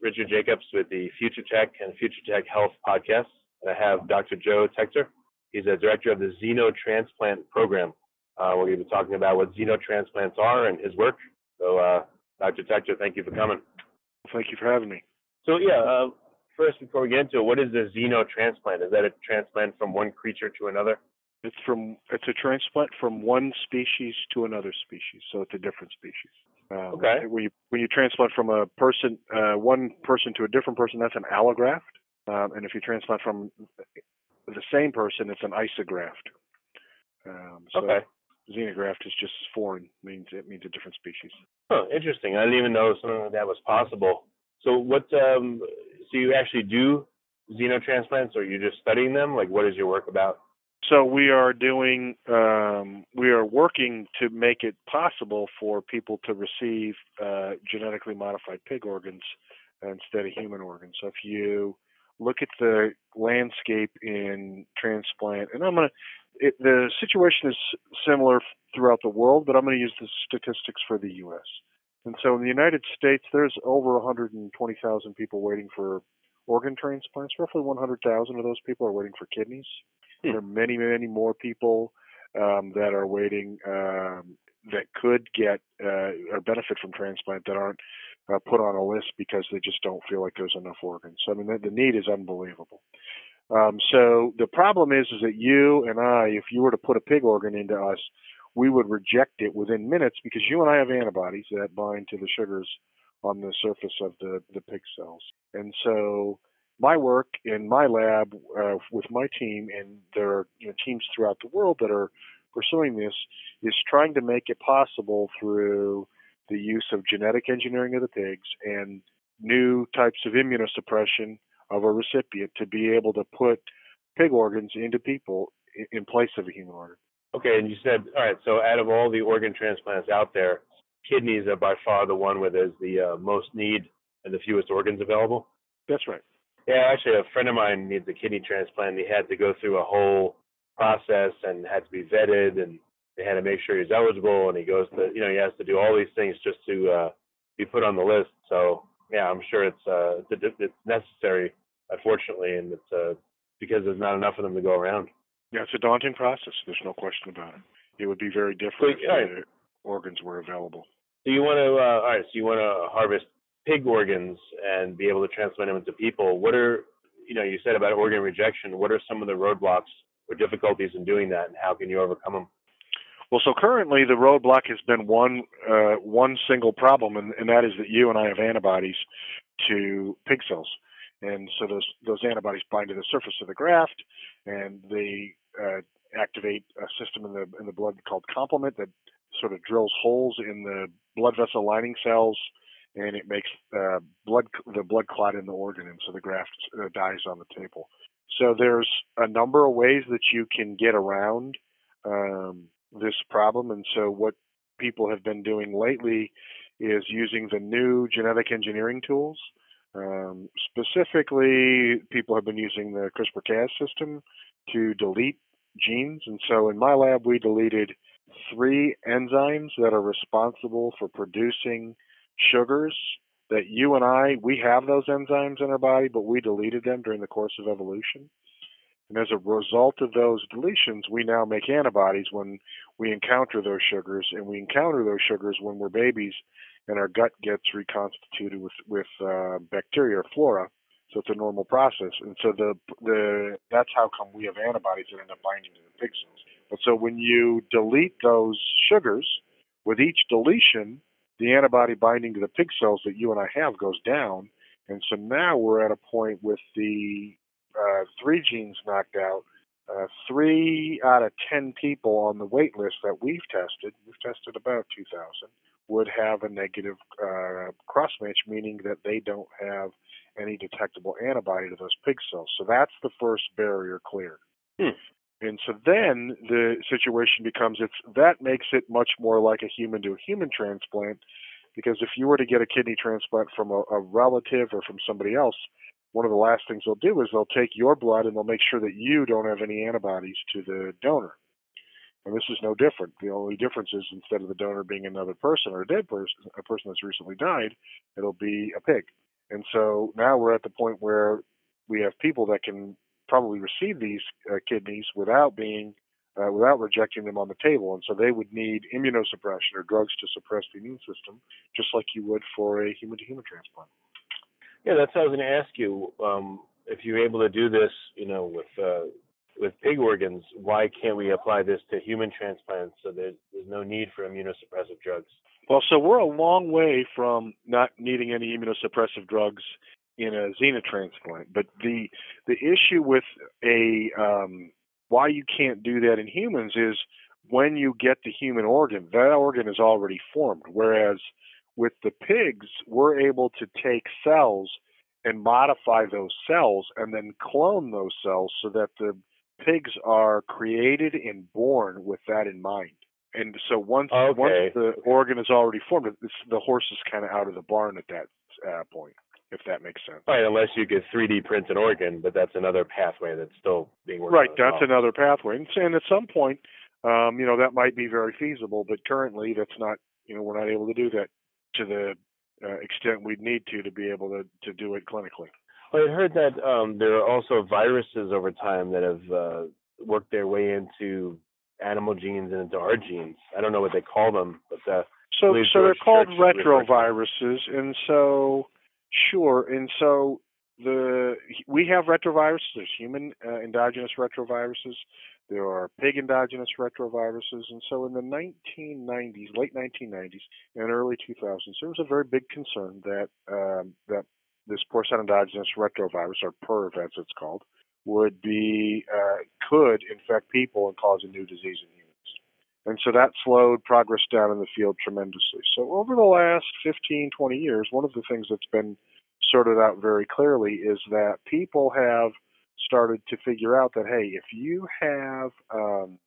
Richard Jacobs with the Future Tech and Future Tech Health podcast. And I have Dr. Joe Tector. He's a director of the Xenotransplant Program. Uh, we're going to be talking about what xenotransplants are and his work. So, uh, Dr. Tector, thank you for coming. Thank you for having me. So, yeah, uh, first, before we get into it, what is a xenotransplant? Is that a transplant from one creature to another? It's from it's a transplant from one species to another species, so it's a different species. Um, okay. When you when you transplant from a person, uh, one person to a different person, that's an allograft. Um, and if you transplant from the same person, it's an isograft. Um, so okay. Xenograft is just foreign. means it means a different species. Oh, interesting. I didn't even know something like that was possible. So what? Um, so you actually do xenotransplants, or you're just studying them? Like, what is your work about? So we are doing, um, we are working to make it possible for people to receive uh, genetically modified pig organs instead of human organs. So if you look at the landscape in transplant, and I'm going to, the situation is similar throughout the world, but I'm going to use the statistics for the U.S. And so in the United States, there's over 120,000 people waiting for organ transplants. Roughly 100,000 of those people are waiting for kidneys. Hmm. There are many, many more people um, that are waiting um, that could get uh, or benefit from transplant that aren't uh, put on a list because they just don't feel like there's enough organs. So, I mean, the, the need is unbelievable. Um, so the problem is, is that you and I, if you were to put a pig organ into us, we would reject it within minutes because you and I have antibodies that bind to the sugars on the surface of the, the pig cells. And so my work in my lab uh, with my team, and there are you know, teams throughout the world that are pursuing this, is trying to make it possible through the use of genetic engineering of the pigs and new types of immunosuppression of a recipient to be able to put pig organs into people in place of a human organ. Okay, and you said, all right, so out of all the organ transplants out there, kidneys are by far the one where there's the uh, most need and the fewest organs available? That's right. Yeah, actually, a friend of mine needs a kidney transplant. He had to go through a whole process and had to be vetted, and they had to make sure he's eligible. And he goes to, you know, he has to do all these things just to uh, be put on the list. So yeah, I'm sure it's uh, it's, necessary, unfortunately, and it's uh, because there's not enough of them to go around. Yeah, it's a daunting process. There's no question about it. It would be very different so, if the organs were available. So you want to, uh, all right. So you want to harvest pig organs and be able to transplant them into people. What are, you know, you said about organ rejection. What are some of the roadblocks or difficulties in doing that, and how can you overcome them? Well, so currently the roadblock has been one uh, one single problem, and, and that is that you and I have antibodies to pig cells, and so those those antibodies bind to the surface of the graft, and they uh, activate a system in the in the blood called complement that sort of drills holes in the blood vessel lining cells and it makes uh, blood the blood clot in the organ, and so the graft uh, dies on the table. So there's a number of ways that you can get around um, this problem, and so what people have been doing lately is using the new genetic engineering tools. Um, specifically, people have been using the CRISPR-Cas system to delete genes, and so in my lab we deleted three enzymes that are responsible for producing sugars that you and I, we have those enzymes in our body, but we deleted them during the course of evolution. And as a result of those deletions, we now make antibodies when we encounter those sugars, and we encounter those sugars when we're babies, and our gut gets reconstituted with with uh, bacteria or flora. So it's a normal process, and so the the that's how come we have antibodies that end up binding to the pig cells. But so when you delete those sugars, with each deletion, the antibody binding to the pig cells that you and I have goes down, and so now we're at a point with the uh, three genes knocked out. Uh, three out of ten people on the wait list that we've tested, we've tested about 2,000, would have a negative uh, cross match, meaning that they don't have any detectable antibody to those pig cells. So that's the first barrier cleared. Hmm. And so then the situation becomes it's that makes it much more like a human to a human transplant because if you were to get a kidney transplant from a, a relative or from somebody else, one of the last things they'll do is they'll take your blood and they'll make sure that you don't have any antibodies to the donor. And this is no different. The only difference is instead of the donor being another person or a dead person, a person that's recently died, it'll be a pig. And so now we're at the point where we have people that can probably receive these uh, kidneys without being uh, without rejecting them on the table. And so they would need immunosuppression or drugs to suppress the immune system, just like you would for a human to human transplant. Yeah, that's what I was going to ask you. Um, if you're able to do this, you know, with uh, with pig organs, why can't we apply this to human transplants so there's, there's no need for immunosuppressive drugs? Well, so we're a long way from not needing any immunosuppressive drugs in a xenotransplant, but the the issue with a um, why you can't do that in humans is when you get the human organ, that organ is already formed. Whereas with the pigs, we're able to take cells and modify those cells and then clone those cells so that the pigs are created and born with that in mind. And so once okay. once the organ is already formed, the horse is kind of out of the barn at that uh, point if that makes sense. Right, unless you could 3D print an organ, but that's another pathway that's still being worked right, on. Right, that's well. another pathway. And at some point, um, you know, that might be very feasible, but currently that's not, you know, we're not able to do that to the uh, extent we'd need to to be able to, to do it clinically. Well, I heard that um, there are also viruses over time that have uh, worked their way into animal genes and into our genes. I don't know what they call them, but uh, so so they're called retroviruses, and so Sure. And so the we have retroviruses. There's human uh, endogenous retroviruses. There are pig endogenous retroviruses. And so in the 1990s, late 1990s and early 2000s, there was a very big concern that um, that this porcine endogenous retrovirus, or PERV as it's called, would be uh, could infect people and cause a new disease in humans. And so that slowed progress down in the field tremendously. So over the last 15, 20 years, one of the things that's been sorted out very clearly is that people have started to figure out that, hey, if you have, um,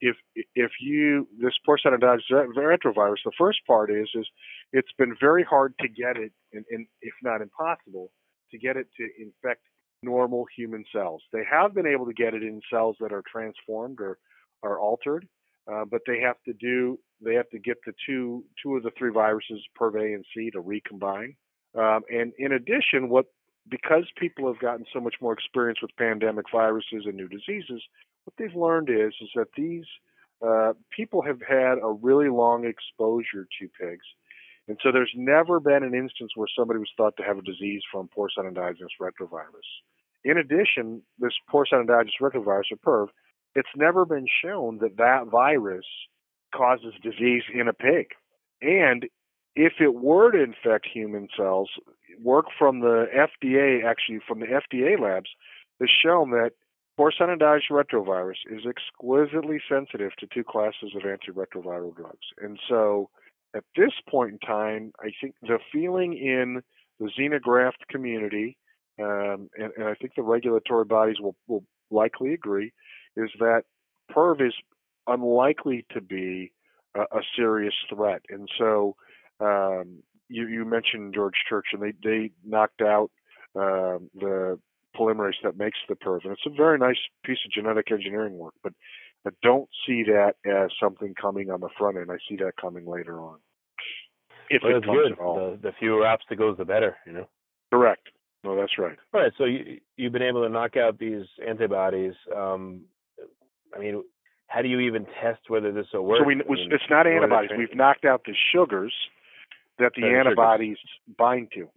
if if you this porcine endogenous retrovirus, the first part is is it's been very hard to get it, and, and if not impossible, to get it to infect normal human cells. They have been able to get it in cells that are transformed or are altered, uh, but they have to do they have to get the two two of the three viruses PERV A and C to recombine. Um, and in addition, what because people have gotten so much more experience with pandemic viruses and new diseases, what they've learned is is that these uh, people have had a really long exposure to pigs. And so there's never been an instance where somebody was thought to have a disease from porcine endogenous retrovirus. In addition, this porcine endogenous retrovirus, or PERV, it's never been shown that that virus causes disease in a pig. And if it were to infect human cells, work from the FDA, actually from the FDA labs, has shown that porcine endogenous retrovirus is exquisitely sensitive to two classes of antiretroviral drugs. And so at this point in time, I think the feeling in the xenograft community, um, and, and I think the regulatory bodies will, will likely agree, is that PERV is unlikely to be a, a serious threat. And so um, you, you, mentioned George Church, and they, they knocked out uh, the polymerase that makes the PERV. And it's a very nice piece of genetic engineering work, but I don't see that as something coming on the front end. I see that coming later on. If well, it comes good. at all. The, the fewer obstacles, the better, you know? Correct. No, that's right. All right. So you, you've been able to knock out these antibodies. Um, I mean, how do you even test whether this will work? So we, I mean, it's not antibodies. We've knocked out the sugars that the sugars. antibodies bind to.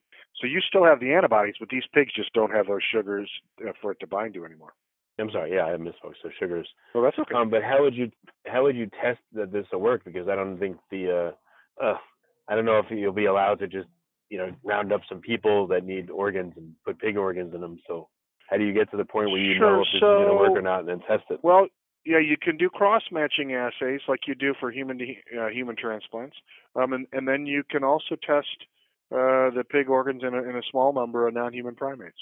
So you still have the antibodies, but these pigs just don't have those sugars uh, for it to bind to anymore. I'm sorry, yeah, I misspoke. So sugars. Well, that's okay. Um, but how would you how would you test that this will work? Because I don't think the uh, uh, I don't know if you'll be allowed to just you know round up some people that need organs and put pig organs in them. So how do you get to the point where you Sure, know if this is going to work or not, and then test it? Well, yeah, you can do cross matching assays like you do for human to, uh, human transplants, um, and and then you can also test uh, the pig organs in a, in a small number of non-human primates.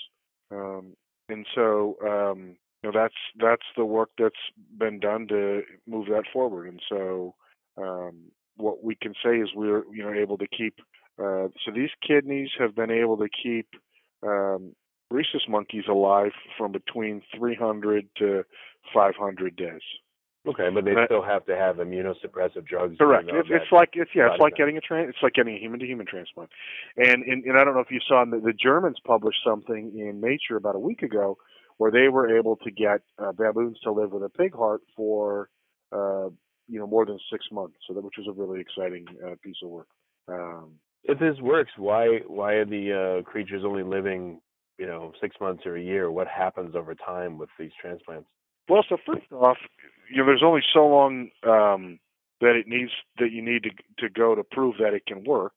Um, and so um, you know that's that's the work that's been done to move that forward. And so um, what we can say is we're you know able to keep. Uh, so these kidneys have been able to keep um, rhesus monkeys alive from between 300 to 500 days. Okay, but they That- still have to have immunosuppressive drugs. Correct. It's, it's like it's yeah, it's like getting a tran it's like getting a human to human transplant. And, and and I don't know if you saw the, the Germans published something in Nature about a week ago where they were able to get uh, baboons to live with a pig heart for uh, you know more than six months. So that which was a really exciting uh, piece of work. Um, if this works, why why are the uh, creatures only living you know six months or a year? What happens over time with these transplants? Well, so first off, you know, there's only so long um, that it needs that you need to to go to prove that it can work.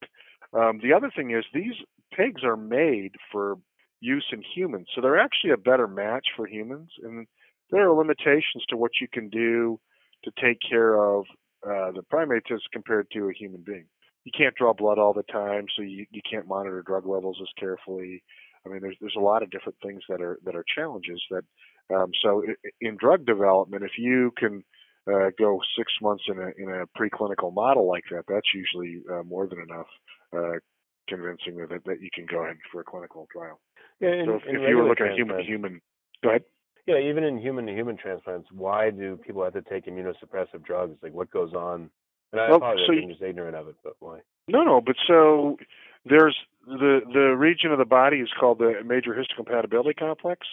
Um, the other thing is these pigs are made for use in humans, so they're actually a better match for humans, and there are limitations to what you can do to take care of uh, the primates as compared to a human being. You can't draw blood all the time, so you, you can't monitor drug levels as carefully. I mean, there's there's a lot of different things that are that are challenges that um, so in drug development, if you can uh, go six months in a in a preclinical model like that, that's usually uh, more than enough uh, convincing that that you can go ahead for a clinical trial. Yeah, in, So if, if you were looking at human human, go ahead. Yeah, even in human to human transplants, why do people have to take immunosuppressive drugs? Like, what goes on? And I Well, apologize, so you- I'm just ignorant of it, but why? No, no, but so there's the the region of the body is called the major histocompatibility complex.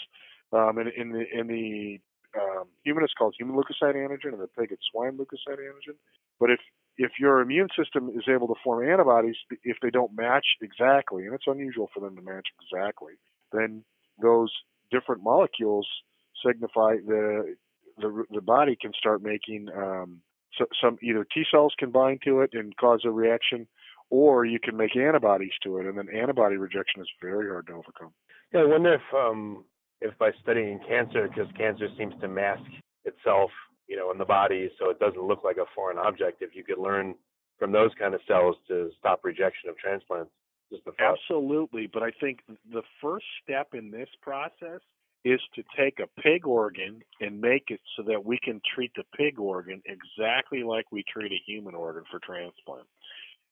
Um, and in the in the um, human, it's called human leukocyte antigen, and the pig, it's swine leukocyte antigen. But if if your immune system is able to form antibodies, if they don't match exactly, and it's unusual for them to match exactly, then those different molecules signify the the the body can start making um, so, some either T cells can bind to it and cause a reaction, or you can make antibodies to it, and then antibody rejection is very hard to overcome. Yeah, I wonder if um if by studying cancer, because cancer seems to mask itself, you know, in the body, so it doesn't look like a foreign object. If you could learn from those kind of cells to stop rejection of transplants, just the thought. Absolutely, but I think the first step in this process is to take a pig organ and make it so that we can treat the pig organ exactly like we treat a human organ for transplant.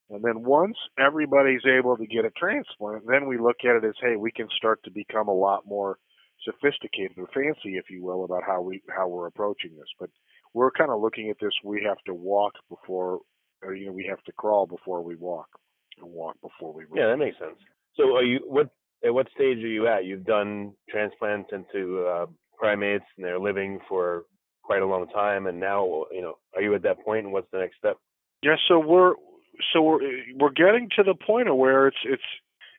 And then once everybody's able to get a transplant, then we look at it as, hey, we can start to become a lot more sophisticated or fancy, if you will, about how we how we're approaching this. But we're kind of looking at this. We have to walk before, or you know, we have to crawl before we walk, and walk before we run. Yeah, that makes sense. So, are you what at what stage are you at? You've done transplants into uh, primates, and they're living for quite a long time, and now, you know, are you at that point? And what's the next step? Yeah, so we're so we're we're getting to the point of where it's it's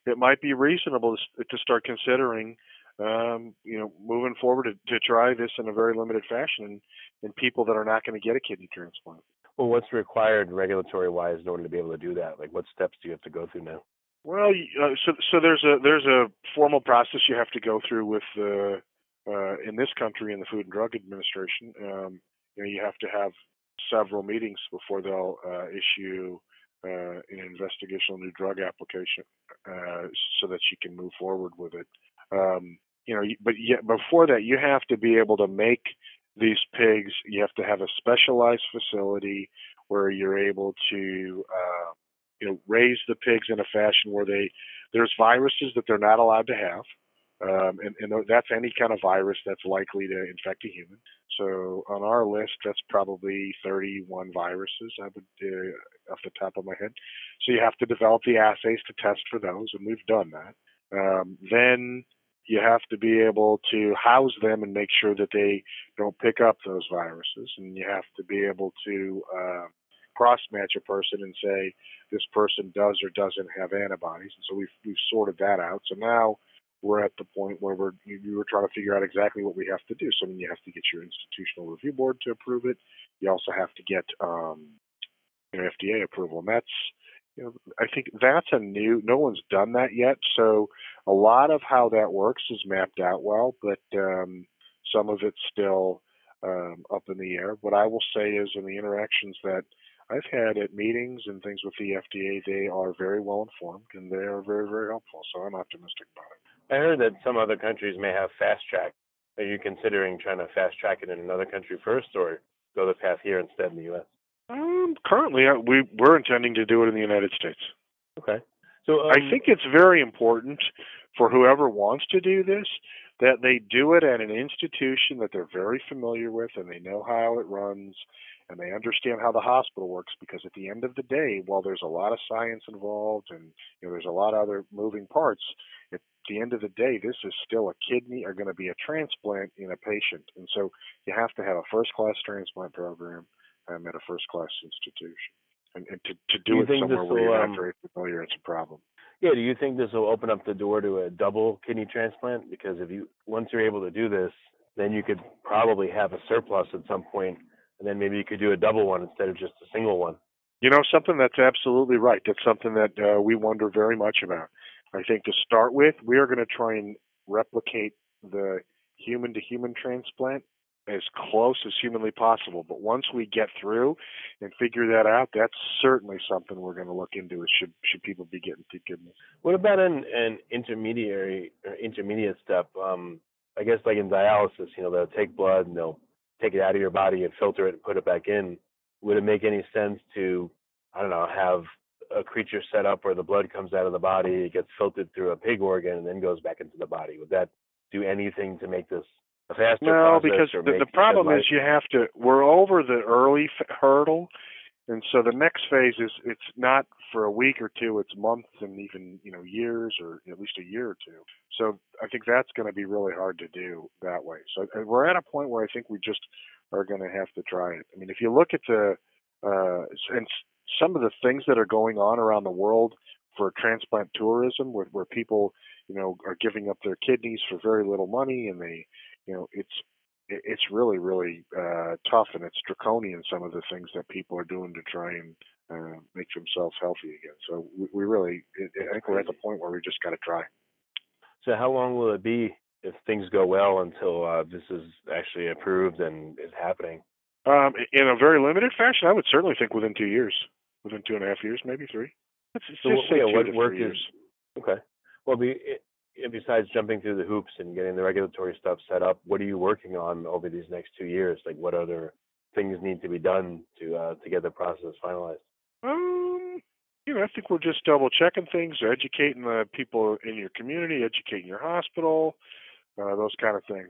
it might be reasonable to, to start considering um, you know moving forward to, to try this in a very limited fashion in, in people that are not going to get a kidney transplant. Well, what's required regulatory wise in order to be able to do that? Like, what steps do you have to go through now? Well, uh, so so there's a there's a formal process you have to go through with the uh, in this country in the Food and Drug Administration. Um, you know, you have to have several meetings before they'll uh, issue uh, an investigational new drug application uh, so that you can move forward with it. Um, you know, but yet before that, you have to be able to make these pigs. You have to have a specialized facility where you're able to uh, you know raise the pigs in a fashion where they there's viruses that they're not allowed to have um, and, and that's any kind of virus that's likely to infect a human. So on our list that's probably 31 viruses i would uh, off the top of my head. So you have to develop the assays to test for those and we've done that. Um, then you have to be able to house them and make sure that they don't pick up those viruses and you have to be able to uh, cross match a person and say this person does or doesn't have antibodies. And so we've we've sorted that out. So now we're at the point where we're you, you were trying to figure out exactly what we have to do. So I mean, you have to get your institutional review board to approve it. You also have to get um, you know FDA approval, and that's you know I think that's a new. No one's done that yet. So a lot of how that works is mapped out well, but um, some of it's still um, up in the air. What I will say is, in the interactions that I've had at meetings and things with the FDA, they are very well informed and they are very, very helpful. So I'm optimistic about it. I heard that some other countries may have fast track. Are you considering trying to fast track it in another country first, or go the path here instead in the U.S.? Um, currently, uh, we we're intending to do it in the United States. Okay. So um, I think it's very important for whoever wants to do this that they do it at an institution that they're very familiar with and they know how it runs and they understand how the hospital works because at the end of the day while there's a lot of science involved and you know there's a lot of other moving parts at the end of the day this is still a kidney are going to be a transplant in a patient and so you have to have a first class transplant program um, at a first class institution and, and to, to do, do it somewhere where you're um, not very familiar it's a problem yeah, do you think this will open up the door to a double kidney transplant? Because if you once you're able to do this, then you could probably have a surplus at some point, and then maybe you could do a double one instead of just a single one. You know, something that's absolutely right. That's something that uh, we wonder very much about. I think to start with, we are going to try and replicate the human to human transplant as close as humanly possible. But once we get through and figure that out, that's certainly something we're going to look into. Is should should people be getting kidneys? What about an an intermediary or intermediate step? Um, I guess like in dialysis, you know, they'll take blood and they'll take it out of your body and filter it and put it back in. Would it make any sense to, I don't know, have a creature set up where the blood comes out of the body, it gets filtered through a pig organ, and then goes back into the body? Would that do anything to make this a faster no, because the, the problem is you have to. We're over the early f- hurdle, and so the next phase is it's not for a week or two. It's months and even you know years or at least a year or two. So I think that's going to be really hard to do that way. So uh, we're at a point where I think we just are going to have to try it. I mean, if you look at the uh, and some of the things that are going on around the world for transplant tourism, where, where people you know are giving up their kidneys for very little money, and they you know it's it's really really uh tough and it's draconian some of the things that people are doing to try and uh make themselves healthy again so we, we really it, i think we're at the point where we just got to try So how long will it be if things go well until uh, this is actually approved and is happening? um in a very limited fashion i would certainly think within two years within two and a half years maybe three let's just So say what- yeah, two what to work three years. is okay? Well, be, it, besides jumping through the hoops and getting the regulatory stuff set up, what are you working on over these next two years? Like, what other things need to be done to uh, to get the process finalized? Um, you know, I think we're just double checking things, educating the people in your community, educating your hospital, uh, those kind of things.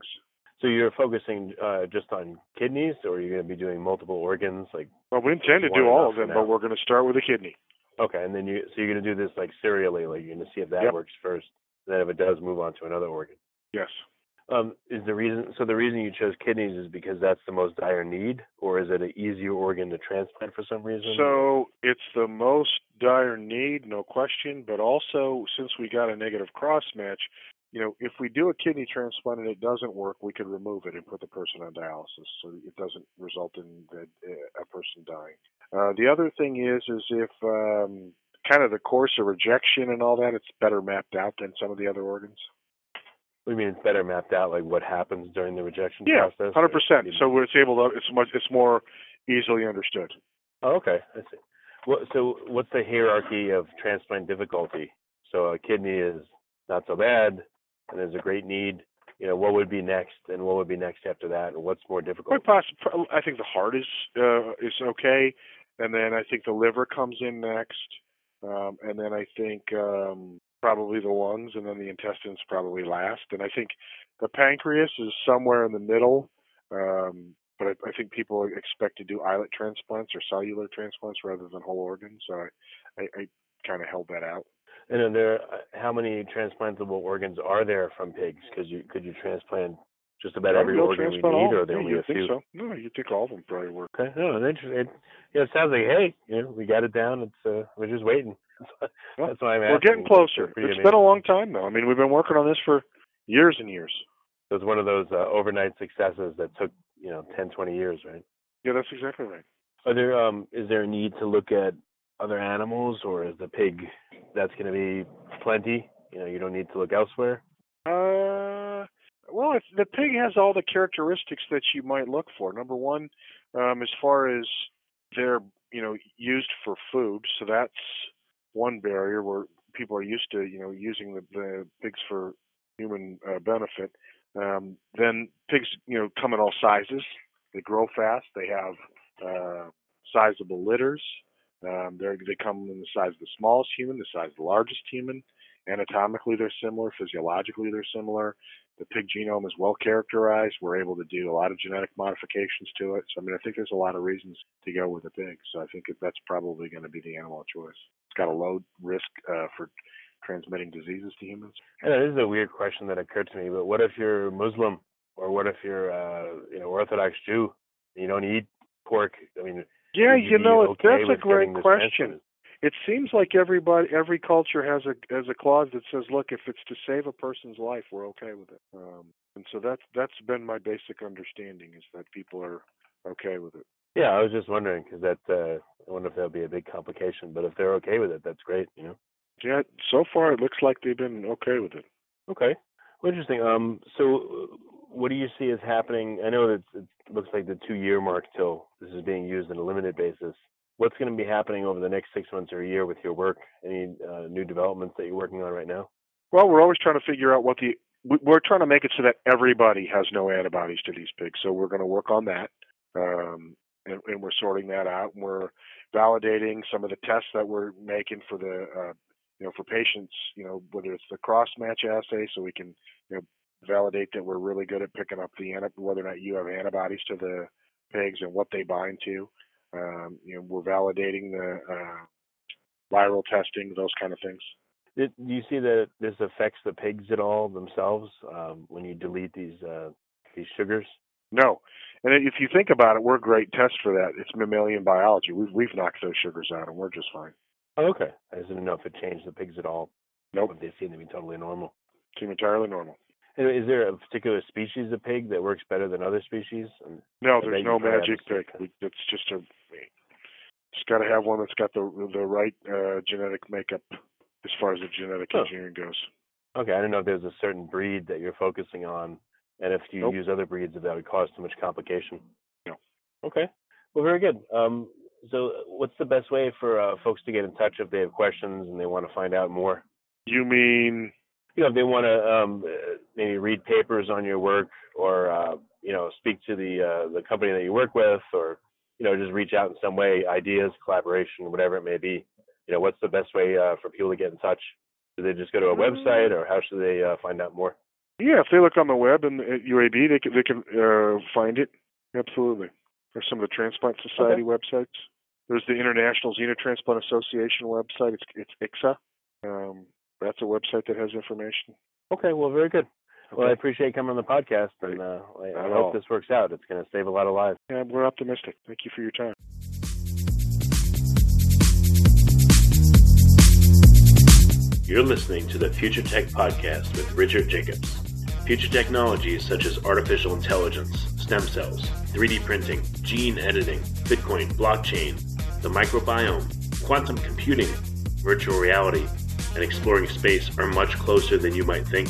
So you're focusing uh, just on kidneys, or are you going to be doing multiple organs? Like, Well, we intend to do all of them, now. but we're going to start with a kidney. okay, and then you so you're going to do this like serially, like you're going to see if that Yep. works first. Then if it does, move on to another organ. Yes. Um, is the reason so the reason you chose kidneys is because that's the most dire need, or is it an easier organ to transplant for some reason? So it's the most dire need, no question. But also, since we got a negative cross match, you know, if we do a kidney transplant and it doesn't work, we could remove it and put the person on dialysis, so it doesn't result in the, uh, a person dying. Uh, the other thing is, is if um, kind of the course of rejection and all that, it's better mapped out than some of the other organs. we mean it's better mapped out, like what happens during the rejection process? Yeah, hundred percent. So it's able to, it's much, it's more easily understood. Oh, okay, I see. What, so what's the hierarchy of transplant difficulty? So a kidney is not so bad, and there's a great need. You know, what would be next, and what would be next after that, and what's more difficult? Quite possible. I think the heart is uh, is okay, and then I think the liver comes in next, um, and then I think um, probably the lungs, and then the intestines probably last. And I think the pancreas is somewhere in the middle. Um, but I, I think people expect to do islet transplants or cellular transplants rather than whole organs. So I, I, I kind of held that out. And are there, uh, how many transplantable organs are there from pigs? Because you could you transplant just about every organ we need, or there yeah, only a think few? so? No, you think all of them probably work. Okay, no, it's interesting. It, you know, it sounds like hey, you know, we got it down. It's uh, we're just waiting. Well, That's why I'm We're getting closer. It's been a long time though. I mean, we've been working on this for years and years. So it's one of those uh, overnight successes that took you know 10, 20 years, right? Yeah, that's exactly right. Are there um is there a need to look at other animals, or is the pig that's going to be plenty? You know, you don't need to look elsewhere. Uh, well, the pig has all the characteristics that you might look for. Number one, um, as far as they're you know used for food, so that's one barrier where people are used to you know using the, the pigs for human uh, benefit. Um, then pigs you know come in all sizes. They grow fast. They have uh, sizable litters. Um, they come in the size of the smallest human, the size of the largest human. Anatomically, they're similar. Physiologically, they're similar. The pig genome is well characterized. We're able to do a lot of genetic modifications to it. So, I mean, I think there's a lot of reasons to go with a pig. So, I think that that's probably going to be the animal of choice. It's got a low risk uh, for transmitting diseases to humans. Know this is a weird question that occurred to me, but what if you're Muslim, or what if you're uh, you know Orthodox Jew? You don't eat pork. I mean, Yeah, would you know, okay that's a great question. It seems like everybody, every culture has a has a clause that says, "Look, if it's to save a person's life, we're okay with it." Um, and so that's that's been my basic understanding is that people are okay with it. Yeah, I was just wondering because that uh, I wonder if that'll be a big complication. But if they're okay with it, that's great. You know. Yeah, so far it looks like they've been okay with it. Okay. Well, interesting. Um, so uh, what do you see as happening? I know that it looks like the two-year mark till this is being used on a limited basis. What's going to be happening over the next six months or a year with your work? Any uh, new developments that you're working on right now? Well, we're always trying to figure out what the we- we're trying to make it so that everybody has no antibodies to these pigs. So we're going to work on that, um, and, and we're sorting that out. And we're validating some of the tests that we're making for the uh, you know for patients. You know whether it's the cross match assay, so we can you know validate that we're really good at picking up the whether or not you have antibodies to the pigs and what they bind to. Um, you know we're validating the uh, viral testing, those kind of things. Did, do you see that this affects the pigs at all themselves um, when you delete these uh, these sugars? No. And if you think about it, we're a great test for that. It's mammalian biology. We've we've knocked those sugars out, and we're just fine. Oh, okay. I didn't know if it changed the pigs at all. Nope. But they seem to be totally normal. Seem entirely normal. Is there a particular species of pig that works better than other species? No, there's no you probably have magic pick. it's just a. Just got to have one that's got the the right uh, genetic makeup as far as the genetic engineering goes. Okay, I don't know if there's a certain breed that you're focusing on, and if you Nope. use other breeds, if that would cause too much complication. No. Okay. Well, very good. Um, so, what's the best way for uh, folks to get in touch if they have questions and they want to find out more? You mean You know, if they want to um, maybe read papers on your work, or uh, you know, speak to the uh, the company that you work with, or you know, just reach out in some way, ideas, collaboration, whatever it may be. You know, what's the best way uh, for people to get in touch? Do they just go to a website, or how should they uh, find out more? Yeah, if they look on the web and at UAB, they can they can uh, find it. Absolutely. There's some of the Transplant Society websites. There's the International Xenotransplant Association website. It's it's ICSA. Um, that's a website that has information. Okay, well, very good. Well, I appreciate coming on the podcast, and uh, I, I hope all. this works out. It's going to save a lot of lives. Yeah, we're optimistic. Thank you for your time. You're listening to the Future Tech Podcast with Richard Jacobs. Future technologies such as artificial intelligence, stem cells, 3D printing, gene editing, Bitcoin, blockchain, the microbiome, quantum computing, virtual reality, and exploring space are much closer than you might think.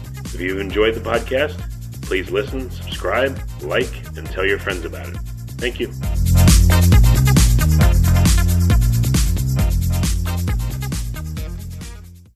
If you've enjoyed the podcast, please listen, subscribe, like, and tell your friends about it. Thank you.